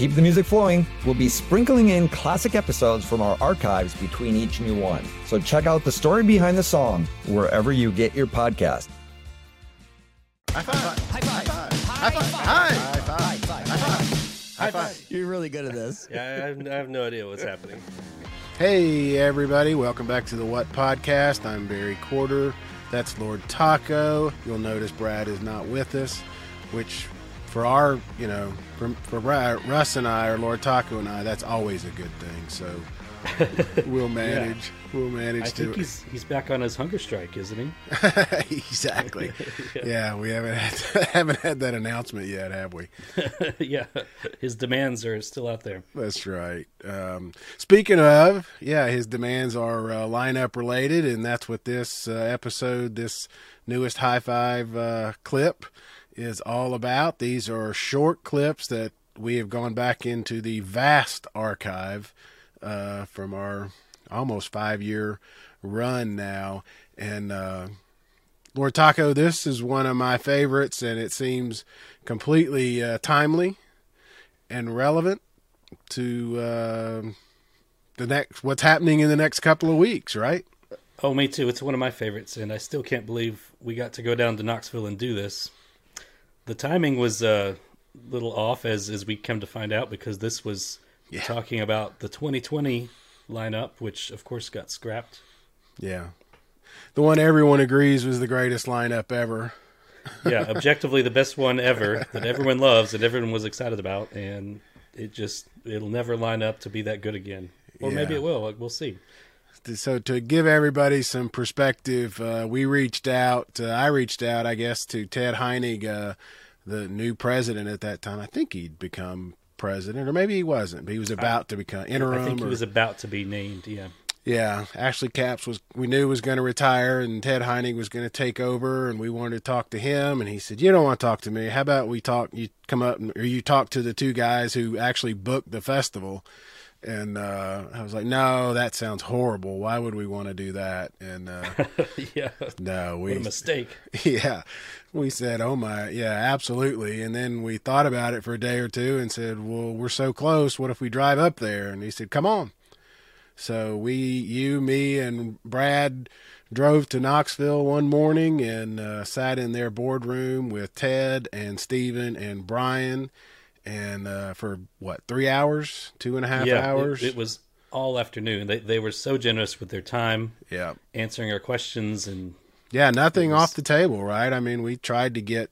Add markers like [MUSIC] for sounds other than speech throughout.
To keep the music flowing, we'll be sprinkling in classic episodes from our archives between each new one. So check out the story behind the song wherever you get your podcast. High five. High five. High five. High five. High five. You're really good at this. Yeah, I have, I have no idea what's happening. Hey, everybody. Welcome back to the What Podcast. I'm Barry Quarter. That's Lord Taco. You'll notice Brad is not with us, which for our, you know, for, for Russ and I, or Lord Taco and I, that's always a good thing. So [LAUGHS] we'll manage. We'll manage I to. think he's he's back on his hunger strike, isn't he? [LAUGHS] exactly. [LAUGHS] yeah. we haven't had, haven't had that announcement yet, have we? yeah, his demands are still out there. That's right. Um, speaking of, yeah, his demands are uh, lineup related, and that's what this uh, episode, this newest high five uh, clip, is all about. These are short clips that we have gone back into the vast archive uh, from our almost five year run now, and uh, Lord Taco, this is one of my favorites, and it seems completely uh, timely and relevant to uh, the next what's happening in the next couple of weeks, right? Oh, me too. It's one of my favorites, and I still can't believe we got to go down to Knoxville and do this. The timing was a little off, as as we come to find out, because this was Yeah. talking about the 2020 lineup, which of course got scrapped. Yeah, the one everyone agrees was the greatest lineup ever. Yeah, [LAUGHS] objectively the best one ever that everyone loves and everyone was excited about, and it just it'll never line up to be that good again. Or maybe it will. We'll see. So to give everybody some perspective, uh, we reached out. Uh, I reached out, I guess, to Ted Heinig, uh, the new president at that time. I think he'd become president, or maybe he wasn't, but he was about to become interim. I think he or- was about to be named. Yeah. Yeah, Ashley Capps was we knew was going to retire, and Ted Heinig was going to take over, and we wanted to talk to him, and he said, "You don't want to talk to me. How about we talk? You come up, and, or you talk to the two guys who actually booked the festival." And uh, I was like, "No, that sounds horrible. Why would we want to do that?" And uh, [LAUGHS] yeah. no, we What a mistake. [LAUGHS] yeah, we said, "Oh my, yeah, absolutely." And then we thought about it for a day or two and said, "Well, we're so close. What if we drive up there?" And he said, "Come on." So we, you, me, and Brad drove to Knoxville one morning and uh, sat in their boardroom with Ted and Stephen and Bryan, and uh, for what three hours, two and a half yeah. hours. It, was all afternoon. They they were so generous with their time, yeah, answering our questions, and Yeah, nothing was- off the table, right? I mean, we tried to get,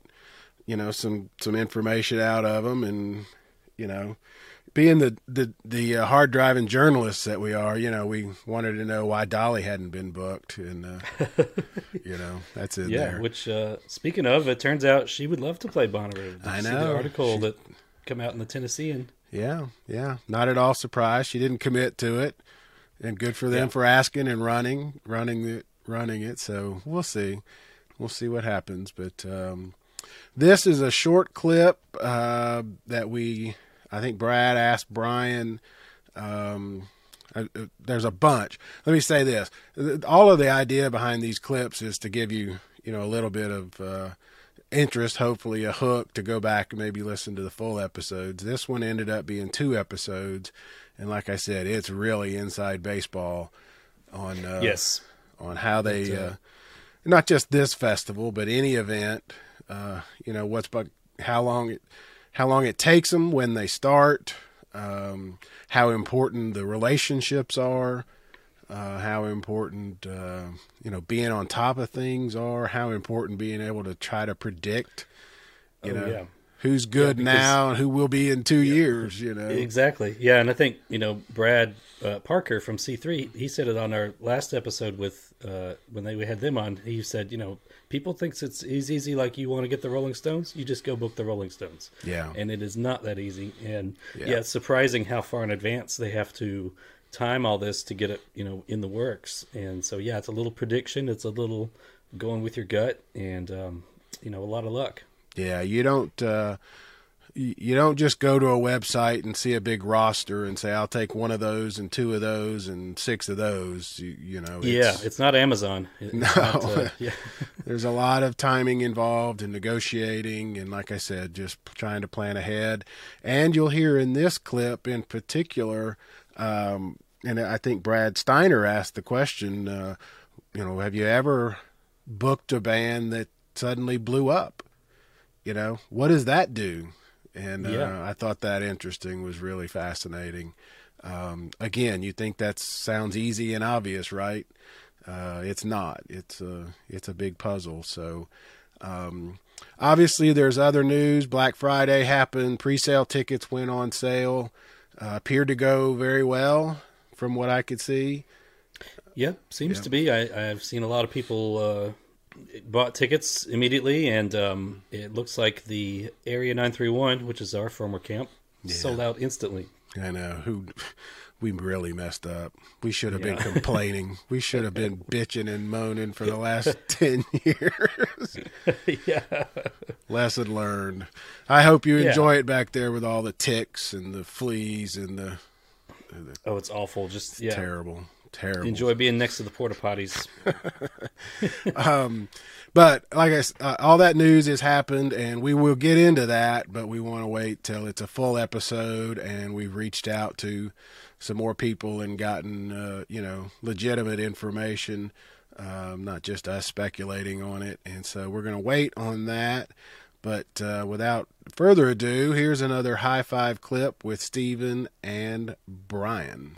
you know, some some information out of them, and you know, being the the the uh, hard driving journalists that we are, you know, we wanted to know why Dolly hadn't been booked, and uh, [LAUGHS] you know, that's in yeah. there. Which uh, speaking of, it turns out she would love to play Bonnaroo. Did I know. the article She- that come out in the Tennessean. Yeah, yeah, not at all surprised. She didn't commit to it, and good for them Yeah. for asking and running, running it, running it. So we'll see, we'll see what happens. But um, this is a short clip uh, that we, I think Brad asked Bryan. Um, uh, uh, there's a bunch. Let me say this: all of the idea behind these clips is to give you, you know, a little bit of. Uh, interest, hopefully a hook to go back and maybe listen to the full episodes. This one ended up being two episodes, and like I said, it's really inside baseball on uh, yes. on how they uh, uh, not just this festival but any event. Uh, you know what's but how long it how long it takes them when they start. Um, how important the relationships are. Uh, how important uh, you know being on top of things are. How important being able to try to predict. You Oh, know yeah. who's good because- now and who will be in two years. You know Exactly. Yeah, and I think you know Brad uh, Parker from C3. He said it on our last episode with uh, when they we had them on. He said, you know, people thinks it's is easy like you want to get the Rolling Stones. You just go book the Rolling Stones. Yeah. and it is not that easy. And Yeah. yeah, it's surprising how far in advance they have to time all this to get it, you know, in the works. And so, yeah, it's a little prediction. It's a little going with your gut, and um, you know, a lot of luck. Yeah, you don't. Uh, you don't just go to a website and see a big roster and say I'll take one of those and two of those and six of those. You, you know, it's, yeah, it's not Amazon. [LAUGHS] It's no, not, uh, [LAUGHS] yeah. there's a lot of timing involved and negotiating, and like I said, just trying to plan ahead. And you'll hear in this clip in particular, um, and I think Brad Steiner asked the question. Uh, you know, have you ever booked a band that suddenly blew up? You know, what does that do? and uh, yeah. I thought that interesting was really fascinating. Um, again, you think that sounds easy and obvious, right? Uh, it's not. It's a it's a big puzzle. So. Um, obviously, there's other news. Black Friday happened. Pre-sale tickets went on sale. Uh, appeared to go very well, from what I could see. Yep, seems to be. I, have seen a lot of people uh, bought tickets immediately, and um, it looks like the Area 931, which is our former camp, yeah. sold out instantly. I know who we really messed up. We should have yeah. been complaining. we should have been [LAUGHS] bitching and moaning for the last [LAUGHS] 10 years. [LAUGHS] yeah. Lesson learned. I hope you enjoy yeah. it back there with all the ticks and the fleas and the, the Oh, it's awful. Just yeah. terrible terrible. Enjoy being next to the porta potties. um, but like I, uh, all that news has happened, and we will get into that. But we want to wait till it's a full episode, and we've reached out to some more people and gotten uh, you know legitimate information, um, not just us speculating on it. And so we're going to wait on that. But uh, without further ado, here's another high five clip with Stephen and Bryan.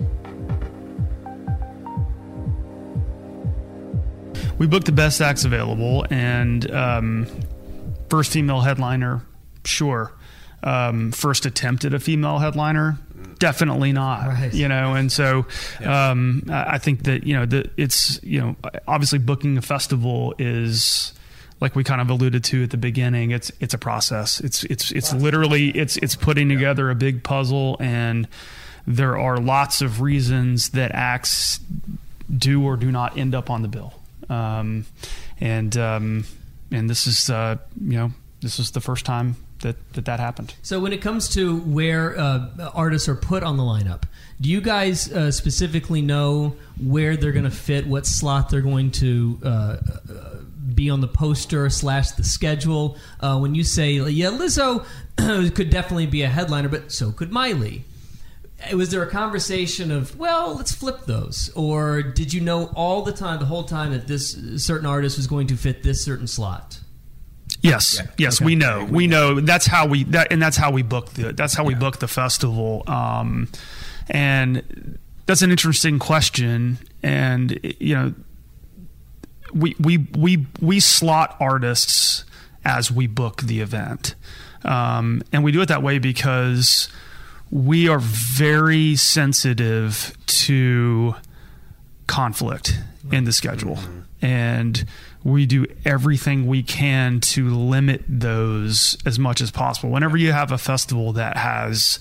we booked the best acts available, and um, first female headliner, sure. Um, first attempt at a female headliner, definitely not. Right. You know, and so yeah. um, I think that you know that it's you know obviously booking a festival is like we kind of alluded to at the beginning. It's it's a process. It's it's it's literally it's it's putting together a big puzzle, and there are lots of reasons that acts do or do not end up on the bill. Um, and um, and this is uh, you know this is the first time that, that that happened. So when it comes to where uh, artists are put on the lineup, do you guys uh, specifically know where they're going to fit, what slot they're going to uh, uh, be on the poster slash the schedule? Uh, when you say, yeah, Lizzo [CLEARS THROAT] could definitely be a headliner, but so could Miley was there a conversation of well let's flip those or did you know all the time the whole time that this certain artist was going to fit this certain slot yes yeah. yes okay. we know we know that's how we that and that's how we book the that's how we book the festival um, and that's an interesting question and you know we we we we slot artists as we book the event um, and we do it that way because we are very sensitive to conflict in the schedule. Mm-hmm. And we do everything we can to limit those as much as possible. Whenever you have a festival that has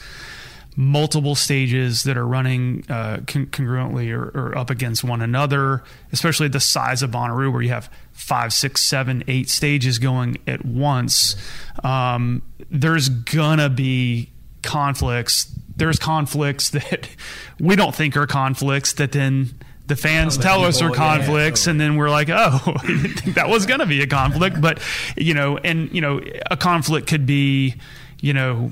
multiple stages that are running uh, con- congruently or, or, up against one another, especially the size of Bonnaroo, where you have five, six, seven, eight stages going at once, um, there's gonna be conflicts. There's conflicts [LAUGHS] that we don't think are conflicts that then the fans oh, tell us are conflicts yeah, and then we're like oh [LAUGHS] that was going to be a conflict but you know and you know a conflict could be you know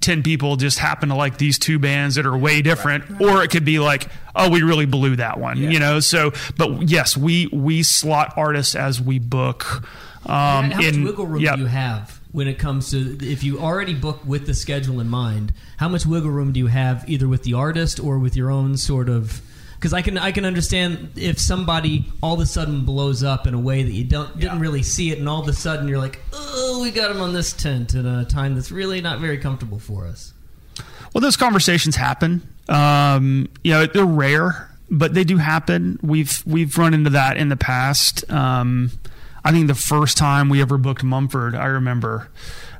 10 people just happen to like these two bands that are way different right, right. or it could be like oh we really blew that one yeah. you know so but yes we we slot artists as we book um how much in, wiggle room yep. do you have when it comes to if you already book with the schedule in mind how much wiggle room do you have either with the artist or with your own sort of because I can I can understand if somebody all of a sudden blows up in a way that you don't didn't yeah. really see it, and all of a sudden you're like, oh, we got him on this tent at a time that's really not very comfortable for us. Well, those conversations happen. Um, you know, they're rare, but they do happen. We've we've run into that in the past. Um, I think the first time we ever booked Mumford, I remember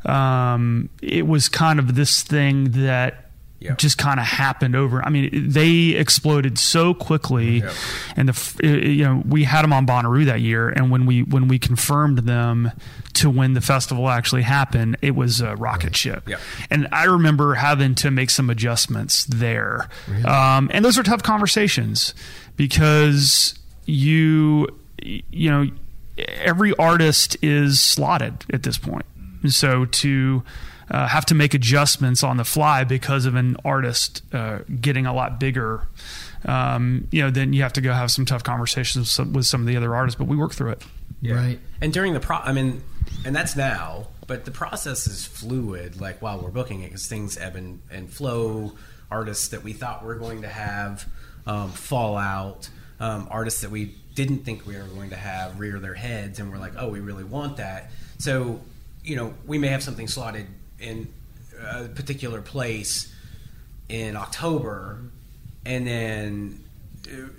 um, it was kind of this thing that Yeah. just kind of happened over. I mean, they exploded so quickly, Yeah. and the you know we had them on Bonnaroo that year, and when we when we confirmed them to when the festival actually happened, it was a rocket ship. Yeah. And I remember having to make some adjustments there, um, and those are tough conversations because you you know every artist is slotted at this point. So to uh, have to make adjustments on the fly because of an artist uh, getting a lot bigger, um, you know, then you have to go have some tough conversations with some, with some of the other artists. But we work through it. Right. And during the pro, I mean, and that's now, but the process is fluid. Like while we're booking it, because things ebb and, and flow. Artists that we thought were going to have um, fall out. Um, artists that we didn't think we were going to have rear their heads, and we're like, oh, we really want that. So, you know, we may have something slotted in a particular place in October, and then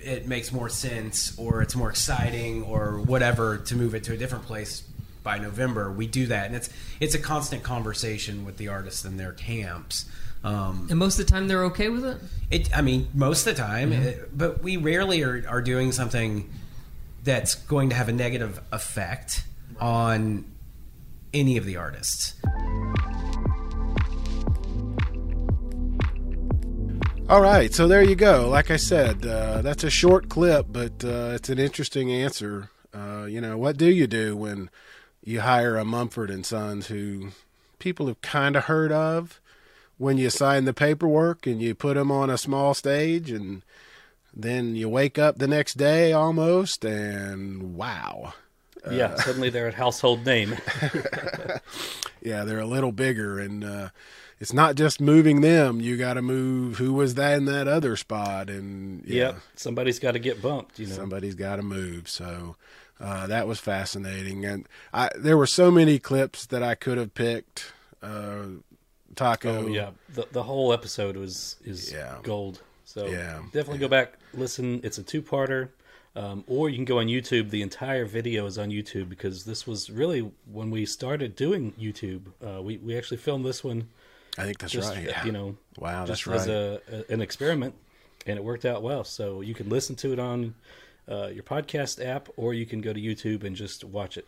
it makes more sense or it's more exciting or whatever to move it to a different place by November. We do that, and it's it's a constant conversation with the artists and their camps. Um, And most of the time they're okay with it. it, I mean, most of the time, it- but we rarely are, are doing something that's going to have a negative effect on any of the artists. All right, so there you go. Like I said, uh, that's a short clip, but uh, it's an interesting answer. Uh, you know, what do you do when you hire a Mumford and Sons who people have kind of heard of? When you sign the paperwork and you put them on a small stage, and then you wake up the next day almost, and wow, yeah, suddenly they're a household name. [LAUGHS] yeah, they're a little bigger, and uh, it's not just moving them. You got to move who was that in that other spot, and yeah, Yep, somebody's got to get bumped. You know, somebody's got to move. So uh, that was fascinating, and I there were so many clips that I could have picked. Uh, Taco, Oh yeah, the the whole episode was is Yeah. gold. So Yeah. definitely go back, listen. It's a two parter, um, or you can go on YouTube. The entire video is on YouTube because this was really when we started doing YouTube. Uh, we we actually filmed this one I think that's just right. Yeah. you know wow, that's right. as a, a, an experiment, and it worked out well. So you can listen to it on uh, your podcast app, or you can go to YouTube and just watch it.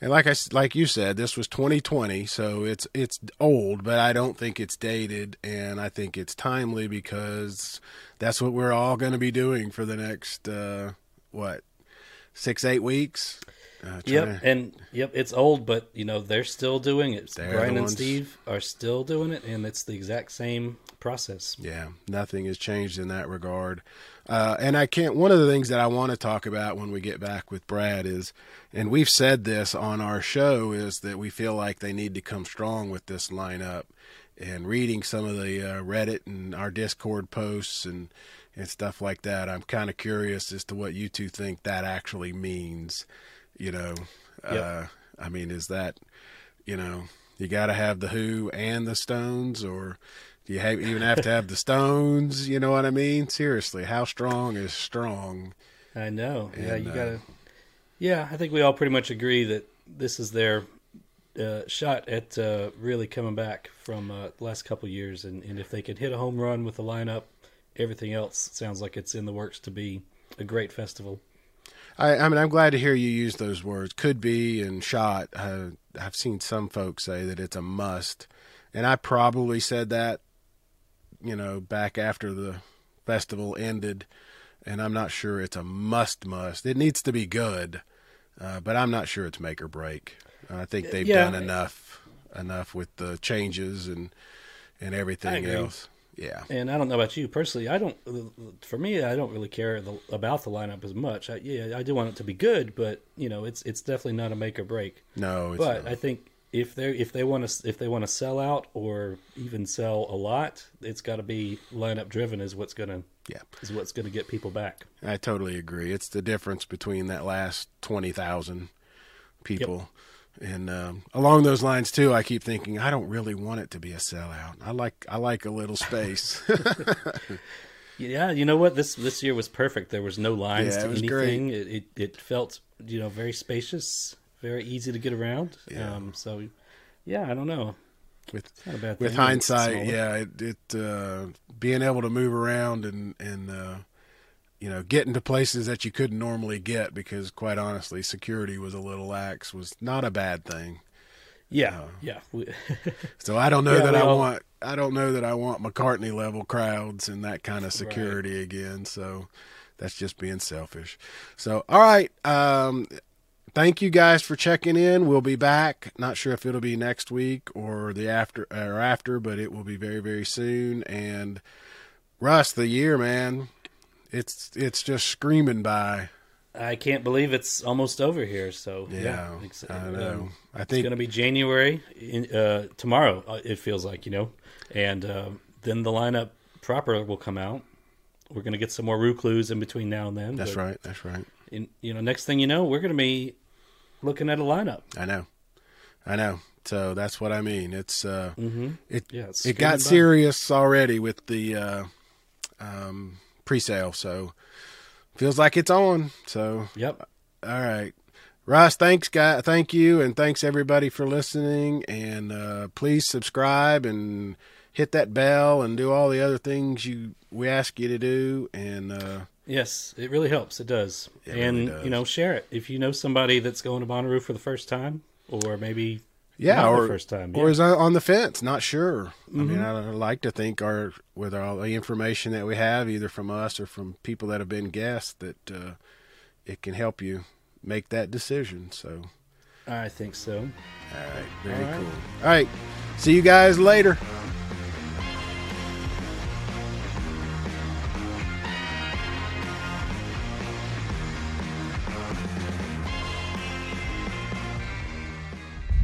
And like I like you said, this was 2020, so it's it's old, but I don't think it's dated, and I think it's timely because that's what we're all going to be doing for the next uh, what six eight weeks. Uh, Yep, trying- and yep, it's old, but you know they're still doing it. They're Bryan and ones- Steve are still doing it, and it's the exact same process. Yeah, nothing has changed in that regard. Uh, and I can't. One of the things that I want to talk about when we get back with Brad is, and we've said this on our show, is that we feel like they need to come strong with this lineup. And reading some of the uh, Reddit and our Discord posts and and stuff like that, I'm kind of curious as to what you two think that actually means. You know, uh, I mean, is that you know you got to have the Who and the Stones, or do you have, even have to have the [LAUGHS] Stones? You know what I mean? Seriously, how strong is strong? I know. yeah, you uh, gotta. Yeah, I think we all pretty much agree that this is their uh, shot at uh, really coming back from uh, the last couple of years, and, and if they could hit a home run with the lineup, everything else sounds like it's in the works to be a great festival. I, I mean, I'm glad to hear you use those words. Could be and shot. Uh, I've seen some folks say that it's a must, and I probably said that, you know, back after the festival ended, and I'm not sure it's a must. Must. It needs to be good, uh, but I'm not sure it's make or break. I think they've Yeah. done enough, enough with the changes and and everything else. Yeah. And I don't know about you personally. I don't. For me, I don't really care the, about the lineup as much. I, yeah, I do want it to be good, but you know, it's it's definitely not a make or break. No, it's but not. I think if they if they want to if they want to sell out or even sell a lot, it's got to be lineup driven. Is what's gonna Yeah. is what's gonna get people back. I totally agree. It's the difference between that last twenty thousand people, and um, along those lines too. I keep thinking I don't really want it to be a sellout. I like I like a little space. [LAUGHS] Yeah, you know what? This this year was perfect. There was no lines Yeah, to anything. It, it it felt you know very spacious, very easy to get around. Yeah. Um, so yeah, I don't know. with not a bad with thing. hindsight, yeah, it, it uh, being able to move around and and uh, you know getting to places that you couldn't normally get because quite honestly, security was a little lax was not a bad thing. Yeah, yeah. [LAUGHS] So I don't know Yeah, that I well- want I don't know that I want McCartney level crowds and that kind of security again. So that's just being selfish. So all right, um, thank you guys for checking in. We'll be back. Not sure if it'll be next week or the after or after, but it will be very very soon. And Russ, the year man, it's it's just screaming by. I can't believe it's almost over here. So Yeah, yeah, I know. um, I think it's going to be January in, uh, tomorrow. uh, It feels like you know, and um, then the lineup proper will come out. We're going to get some more Roo clues in between now and then. That's right. That's right. In, you know, next thing you know, we're going to be looking at a lineup. I know, I know. So that's what I mean. It's uh, it Yeah, it's it got by. serious already with the uh, um, pre-sale. So feels like it's on. So Yep. all right, Ross. Thanks, guy. Thank you, and thanks everybody for listening. And uh, please subscribe and hit that bell and do all the other things you we ask you to do. And uh, Yes, it really helps. It does. It and really does. you know, share it if you know somebody that's going to Bonnaroo for the first time, or maybe Yeah, not or first time, or yeah. is on the fence, not sure. I mean. I like to think our with all the information that we have, either from us or from people that have been guests, that uh, it can help you make that decision. So, I think so. all right, very All right. cool. All right, see you guys later.